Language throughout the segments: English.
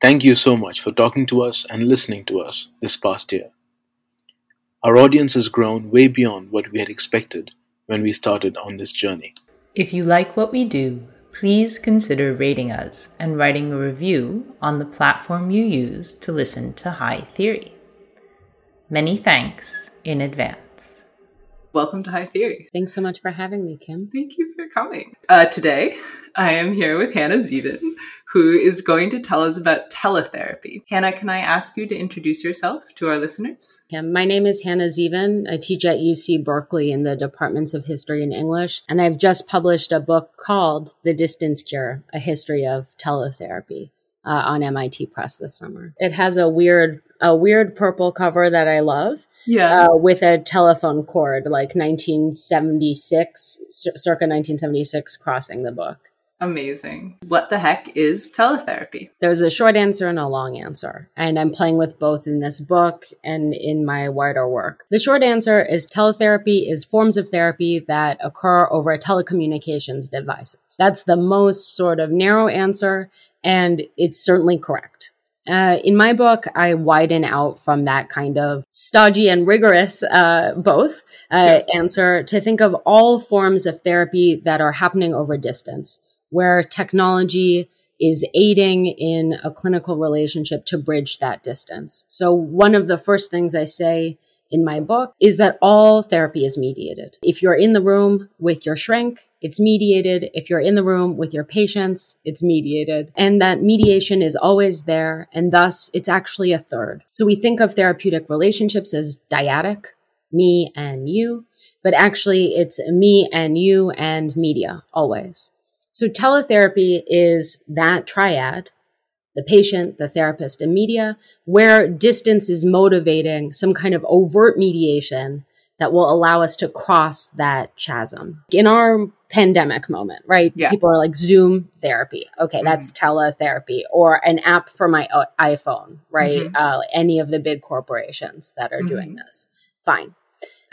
Thank you so much for talking to us and listening to us this past year. Our audience has grown way beyond what we had expected when we started on this journey. If you like what we do, please consider rating us and writing a review on the platform you use to listen to High Theory. Many thanks in advance. Welcome to High Theory. Thanks so much for having me, Kim. Thank you for coming. Uh, today, I am here with Hannah Zevin, who is going to tell us about teletherapy. Hannah, can I ask you to introduce yourself to our listeners? Yeah, my name is Hannah Zevin. I teach at UC Berkeley in the departments of history and English, and I've just published a book called The Distance Cure: A History of Teletherapy. Uh, on MIT Press this summer. It has a weird, a weird purple cover that I love. Yeah, uh, with a telephone cord, like 1976, circa 1976, crossing the book. Amazing. What the heck is teletherapy? There's a short answer and a long answer, and I'm playing with both in this book and in my wider work. The short answer is teletherapy is forms of therapy that occur over telecommunications devices. That's the most sort of narrow answer, and it's certainly correct. Uh, in my book, I widen out from that kind of stodgy and rigorous, uh, both uh, yeah. answer to think of all forms of therapy that are happening over distance where technology is aiding in a clinical relationship to bridge that distance. So one of the first things I say in my book is that all therapy is mediated. If you're in the room with your shrink, it's mediated. If you're in the room with your patients, it's mediated. And that mediation is always there. And thus it's actually a third. So we think of therapeutic relationships as dyadic, me and you, but actually it's me and you and media always. So teletherapy is that triad, the patient, the therapist, and media, where distance is motivating some kind of overt mediation that will allow us to cross that chasm. In our pandemic moment, right? Yeah. People are like Zoom therapy. Okay, mm-hmm. that's teletherapy or an app for my iPhone, right? Mm-hmm. Uh, any of the big corporations that are mm-hmm. doing this. Fine.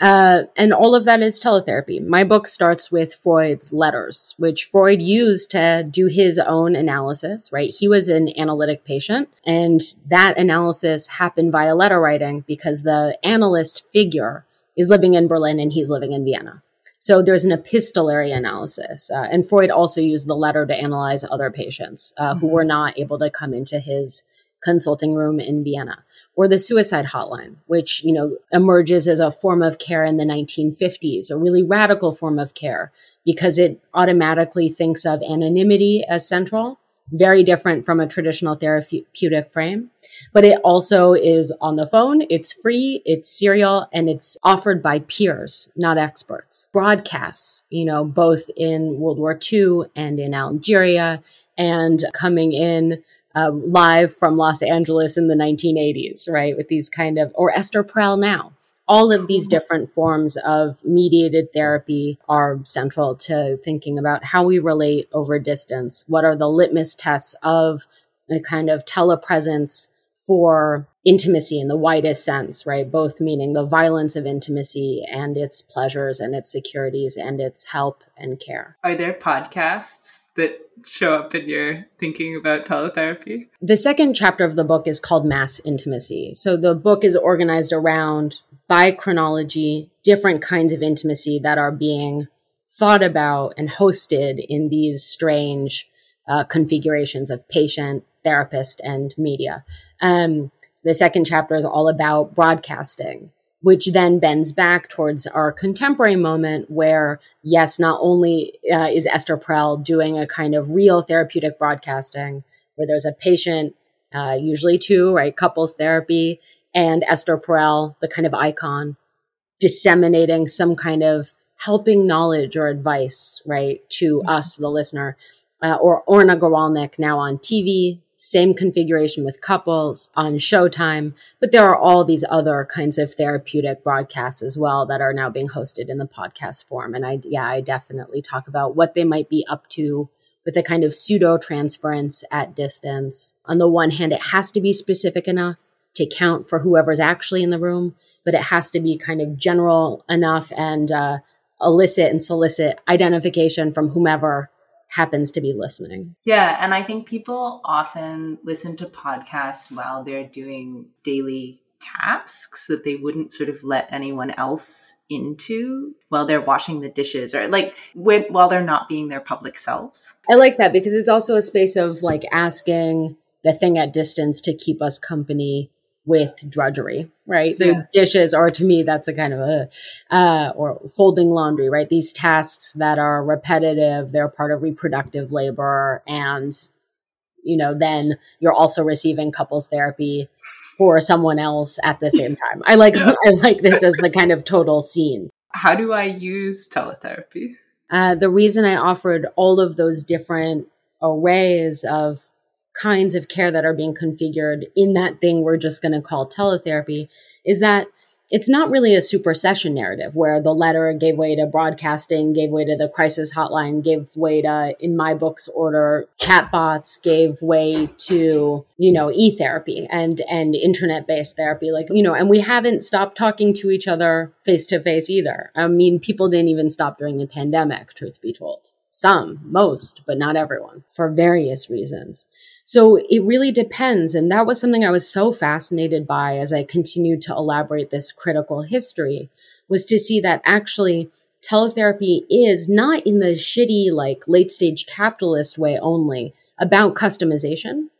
Uh, and all of that is teletherapy. My book starts with Freud's letters, which Freud used to do his own analysis, right? He was an analytic patient, and that analysis happened via letter writing because the analyst figure is living in Berlin and he's living in Vienna. So there's an epistolary analysis. Uh, and Freud also used the letter to analyze other patients uh, mm-hmm. who were not able to come into his consulting room in Vienna, or the suicide hotline, which, you know, emerges as a form of care in the 1950s, a really radical form of care because it automatically thinks of anonymity as central, very different from a traditional therapeutic frame. But it also is on the phone, it's free, it's serial, and it's offered by peers, not experts. Broadcasts, you know, both in World War II and in Algeria and coming in uh, live from Los Angeles in the 1980s, right? With these kind of, or Esther Perel now. all of these different forms of mediated therapy are central to thinking about how we relate over distance. What are the litmus tests of a kind of telepresence for intimacy in the widest sense, right? Both meaning the violence of intimacy and its pleasures and its securities and its help and care. Are there podcasts that show up in your thinking about teletherapy? The second chapter of the book is called Mass Intimacy. So the book is organized around by chronology, different kinds of intimacy that are being thought about and hosted in these strange uh, configurations of patient, therapist, and media. Um, the second chapter is all about broadcasting, which then bends back towards our contemporary moment where, yes, not only uh, is Esther Perel doing a kind of real therapeutic broadcasting where there's a patient, uh, usually two, right, couples therapy, and Esther Perel, the kind of icon, disseminating some kind of helping knowledge or advice, right, to mm-hmm. us, the listener. Uh, or Orna Guralnick now on TV, same configuration with couples on Showtime, but there are all these other kinds of therapeutic broadcasts as well that are now being hosted in the podcast form. And I, yeah, I definitely talk about what they might be up to with a kind of pseudo transference at distance. On the one hand, it has to be specific enough to count for whoever's actually in the room, but it has to be kind of general enough and uh, elicit and solicit identification from whomever happens to be listening. Yeah. And I think people often listen to podcasts while they're doing daily tasks that they wouldn't sort of let anyone else into while they're washing the dishes or like with while they're not being their public selves. I like that because it's also a space of like asking the thing at distance to keep us company with drudgery, right? So yeah. dishes, or to me, that's a kind of a, uh, or folding laundry, right? These tasks that are repetitive, they're part of reproductive labor. And, you know, then you're also receiving couples therapy for someone else at the same time. I like, I like this as the kind of total scene. How do I use teletherapy? Uh, the reason I offered all of those different arrays of kinds of care that are being configured in that thing we're just going to call teletherapy is that it's not really a supersession narrative where the letter gave way to broadcasting, gave way to the crisis hotline, gave way to, in my book's order, chatbots, gave way to, you know, e-therapy and, and internet-based therapy. Like, you know, and we haven't stopped talking to each other face to face either. I mean, people didn't even stop during the pandemic, truth be told. Some, most, but not everyone for various reasons. So it really depends. And that was something I was so fascinated by as I continued to elaborate this critical history was to see that actually teletherapy is not in the shitty, like late stage capitalist way only about customization,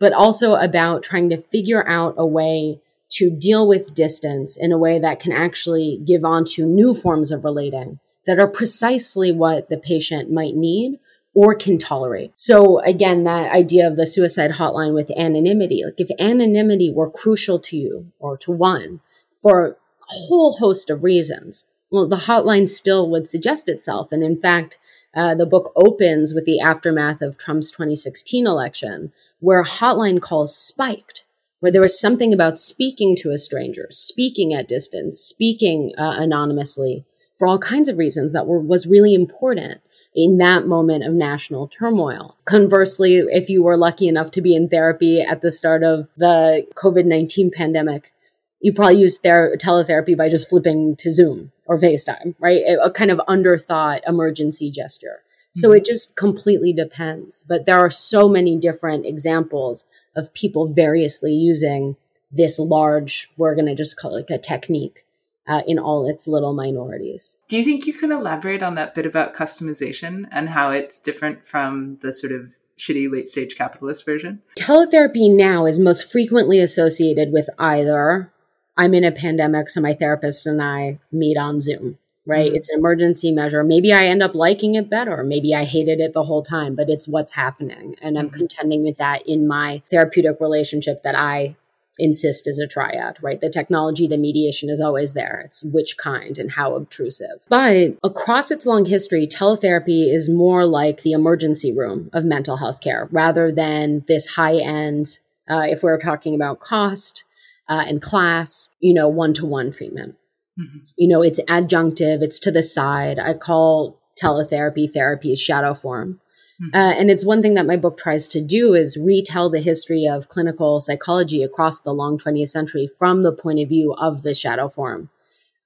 but also about trying to figure out a way to deal with distance in a way that can actually give on to new forms of relating that are precisely what the patient might need or can tolerate. So again, that idea of the suicide hotline with anonymity, like if anonymity were crucial to you or to one for a whole host of reasons, well, the hotline still would suggest itself. And in fact, uh, the book opens with the aftermath of Trump's 2016 election, where hotline calls spiked, where there was something about speaking to a stranger, speaking at distance, speaking uh, anonymously for all kinds of reasons that were, was really important in that moment of national turmoil. Conversely, if you were lucky enough to be in therapy at the start of the COVID 19 pandemic, you probably used ther- teletherapy by just flipping to Zoom or FaceTime, right? A, kind of underthought emergency gesture. So mm-hmm. it just completely depends. But there are so many different examples of people variously using this large, we're going to just call it like a technique uh, in all its little minorities. Do you think you can elaborate on that bit about customization and how it's different from the sort of shitty late stage capitalist version? Teletherapy now is most frequently associated with either I'm in a pandemic, so my therapist and I meet on Zoom, right? Mm-hmm. It's an emergency measure. Maybe I end up liking it better. Maybe I hated it the whole time, but it's what's happening. And I'm mm-hmm. contending with that in my therapeutic relationship that I insist is a triad, right? The technology, the mediation is always there. It's which kind and how obtrusive. But across its long history, teletherapy is more like the emergency room of mental health care rather than this high end, uh, if we're talking about cost uh, and class, you know, one to one treatment. Mm-hmm. You know, it's adjunctive, it's to the side. I call teletherapy therapy's shadow form. Mm-hmm. Uh, and it's one thing that my book tries to do is retell the history of clinical psychology across the long 20th century from the point of view of the shadow form.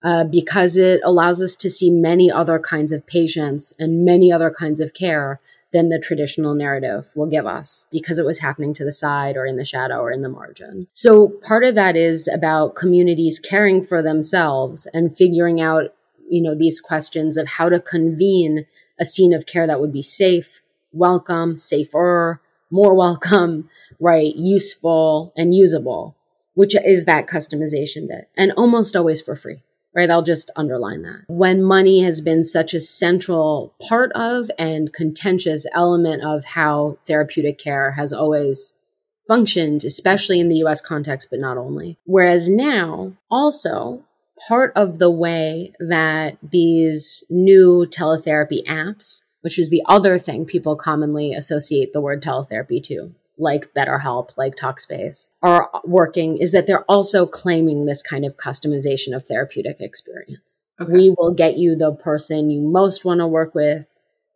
Uh, because it allows us to see many other kinds of patients and many other kinds of care than the traditional narrative will give us because it was happening to the side or in the shadow or in the margin. So part of that is about communities caring for themselves and figuring out, you know, these questions of how to convene a scene of care that would be safe, welcome, safer, more welcome, right, useful and usable, which is that customization bit and almost always for free right? I'll just underline that. When money has been such a central part of and contentious element of how therapeutic care has always functioned, especially in the US context, but not only. Whereas now, also, part of the way that these new teletherapy apps, which is the other thing people commonly associate the word teletherapy to, like BetterHelp, like Talkspace, are working is that they're also claiming this kind of customization of therapeutic experience. Okay. We will get you the person you most want to work with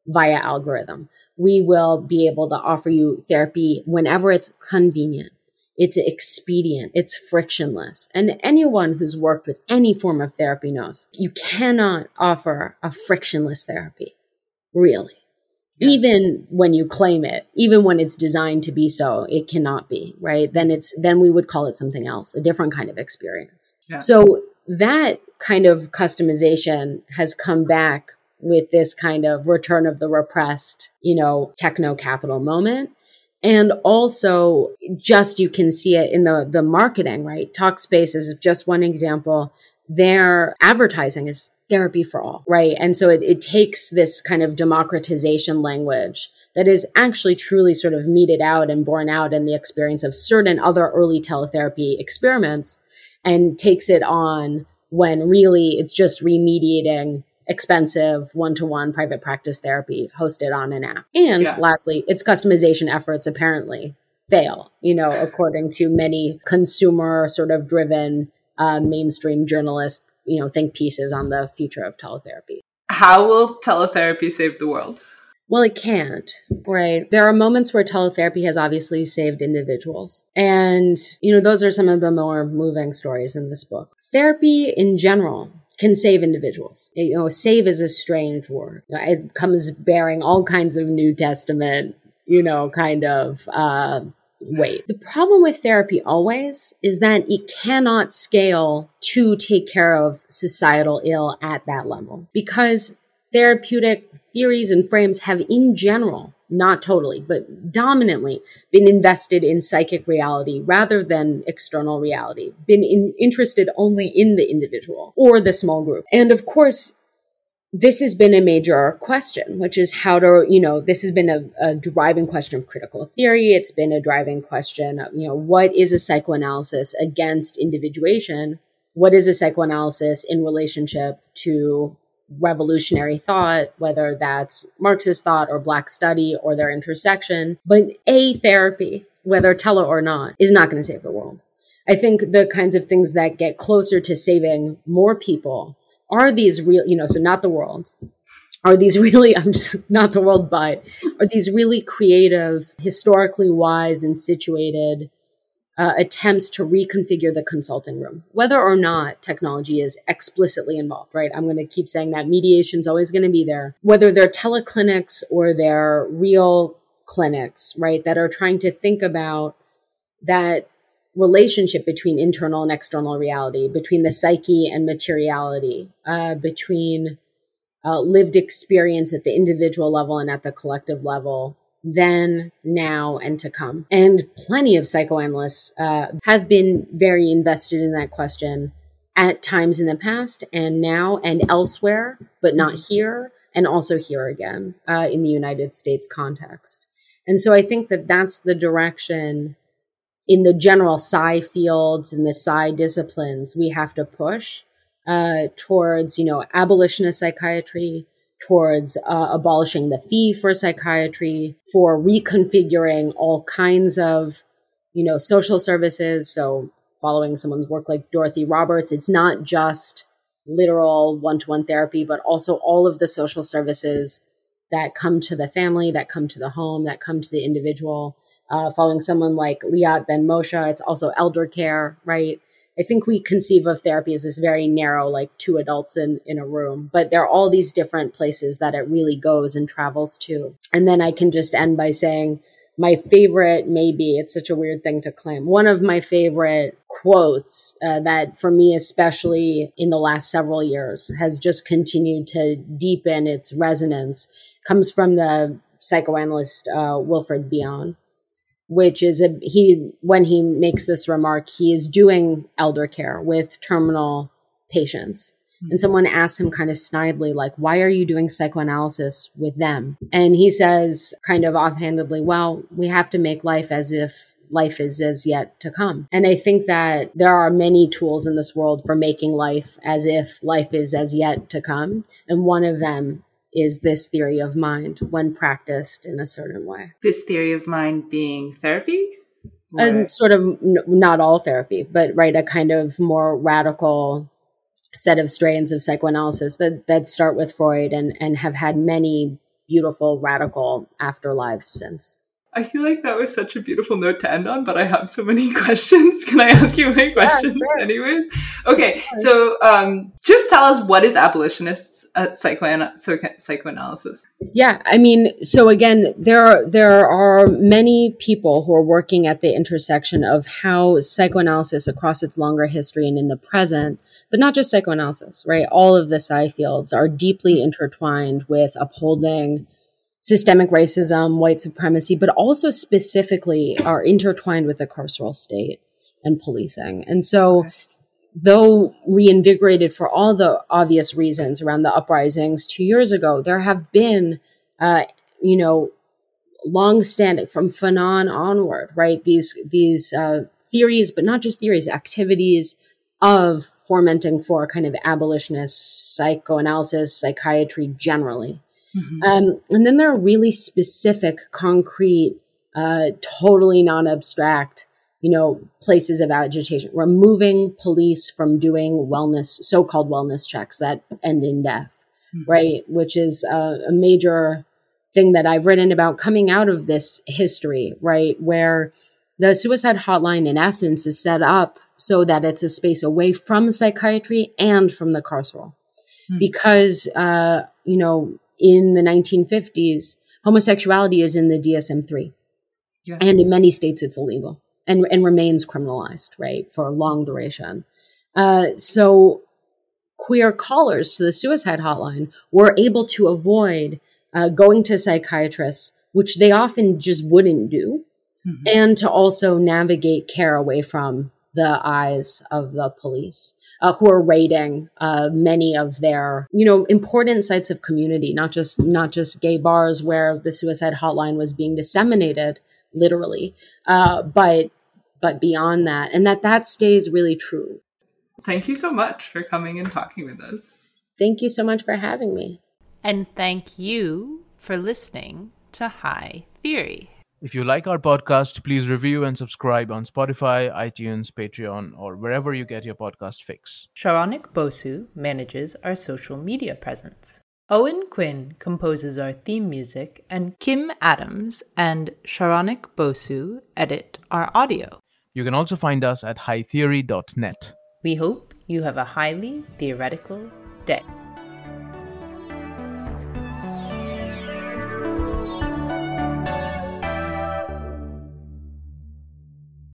via algorithm. We will be able to offer you therapy whenever it's convenient. It's expedient. It's frictionless. And anyone who's worked with any form of therapy knows you cannot offer a frictionless therapy. Really? Yeah. even when you claim it even when it's designed to be so it cannot be right? Then it's then we would call it something else a different kind of experience. Yeah. so that kind of customization has come back with this kind of return of the repressed you know techno capital moment. And also just you can see it in the the marketing right? Talkspace is just one example. Their advertising is therapy for all, right? And so it, it takes this kind of democratization language that is actually truly sort of meted out and borne out in the experience of certain other early teletherapy experiments and takes it on when really it's just remediating expensive one-to-one private practice therapy hosted on an app. And yeah. lastly, its customization efforts apparently fail, you know, according to many consumer sort of driven uh, mainstream journalists you know, think pieces on the future of teletherapy. How will teletherapy save the world? Well, it can't, right? There are moments where teletherapy has obviously saved individuals. And, you know, those are some of the more moving stories in this book. Therapy in general can save individuals. You know, save is a strange word. It comes bearing all kinds of New Testament, you know, kind of uh, weight. The problem with therapy always is that it cannot scale to take care of societal ill at that level because therapeutic theories and frames have in general not totally, but dominantly been invested in psychic reality rather than external reality, been in, interested only in the individual or the small group. And of course, this has been a major question, which is how to, you know, this has been a, a, driving question of critical theory. It's been a driving question of, you know, what is a psychoanalysis against individuation? What is a psychoanalysis in relationship to revolutionary thought, whether that's Marxist thought or Black study or their intersection? But a therapy, whether tele or not, is not going to save the world. I think the kinds of things that get closer to saving more people are these real, you know, so not the world, are these really, I'm just not the world, but are these really creative, historically wise and situated uh, attempts to reconfigure the consulting room, whether or not technology is explicitly involved, right? I'm going to keep saying that mediation is always going to be there, whether they're teleclinics or they're real clinics, right? That are trying to think about that relationship between internal and external reality, between the psyche and materiality, uh, between uh, lived experience at the individual level and at the collective level, then, now, and to come. And plenty of psychoanalysts uh, have been very invested in that question at times in the past and now and elsewhere, but not here, and also here again uh, in the United States context. And so I think that that's the direction in the general psi fields and the psi disciplines, we have to push uh, towards, you know, abolitionist psychiatry, towards uh, abolishing the fee for psychiatry, for reconfiguring all kinds of, you know, social services. So following someone's work like Dorothy Roberts, it's not just literal one to one therapy, but also all of the social services that come to the family, that come to the home, that come to the individual. Uh, following someone like Liat Ben Moshe, it's also elder care, right? I think we conceive of therapy as this very narrow, like two adults in, in a room, but there are all these different places that it really goes and travels to. And then I can just end by saying, my favorite, maybe it's such a weird thing to claim. One of my favorite quotes uh, that, for me, especially in the last several years, has just continued to deepen its resonance comes from the psychoanalyst uh, Wilfred Bion which is a he when he makes this remark he is doing elder care with terminal patients mm-hmm. and someone asks him kind of snidely like why are you doing psychoanalysis with them and he says kind of offhandedly well we have to make life as if life is as yet to come. And I think that there are many tools in this world for making life as if life is as yet to come. And one of them is this theory of mind when practiced in a certain way. This theory of mind being therapy? And sort of n- not all therapy, but right, a kind of more radical set of strains of psychoanalysis that, that start with Freud and, and have had many beautiful radical afterlives since. I feel like that was such a beautiful note to end on, but I have so many questions. Can I ask you my questions yeah, sure. anyways? Okay, so um, just tell us what is abolitionists at psychoana- psychoanalysis? Yeah, I mean, so again, there are, there are many people who are working at the intersection of how psychoanalysis across its longer history and in the present, but not just psychoanalysis, right? All of the psi fields are deeply intertwined with upholding systemic racism, white supremacy, but also specifically are intertwined with the carceral state and policing. And so, though reinvigorated for all the obvious reasons around the uprisings two years ago, there have been, uh, you know, long-standing from Fanon onward, right? These these uh, theories, but not just theories, activities of fomenting for kind of abolitionist psychoanalysis, psychiatry generally. Mm-hmm. Um, and then there are really specific, concrete, uh, totally non abstract, you know, places of agitation, removing police from doing wellness, so called wellness checks that end in death, mm-hmm. right? Which is uh, a major thing that I've written about coming out of this history, right? Where the suicide hotline, in essence, is set up so that it's a space away from psychiatry and from the carceral. Mm-hmm. Because, uh, you know, in the 1950s, homosexuality is in the DSM 3. Yeah. And in many states, it's illegal and, and remains criminalized, right, for a long duration. Uh, so queer callers to the suicide hotline were able to avoid uh, going to psychiatrists, which they often just wouldn't do, mm-hmm. and to also navigate care away from the eyes of the police uh, who are raiding uh, many of their, you know, important sites of community, not just not just gay bars where the suicide hotline was being disseminated, literally, uh, but but beyond that, and that that stays really true. Thank you so much for coming and talking with us. Thank you so much for having me. And thank you for listening to High Theory. If you like our podcast, please review and subscribe on Spotify, iTunes, Patreon, or wherever you get your podcast fix. Saronik Bosu manages our social media presence. Owen Quinn composes our theme music, and Kim Adams and Saronik Bosu edit our audio. You can also find us at hightheory.net. We hope you have a highly theoretical day.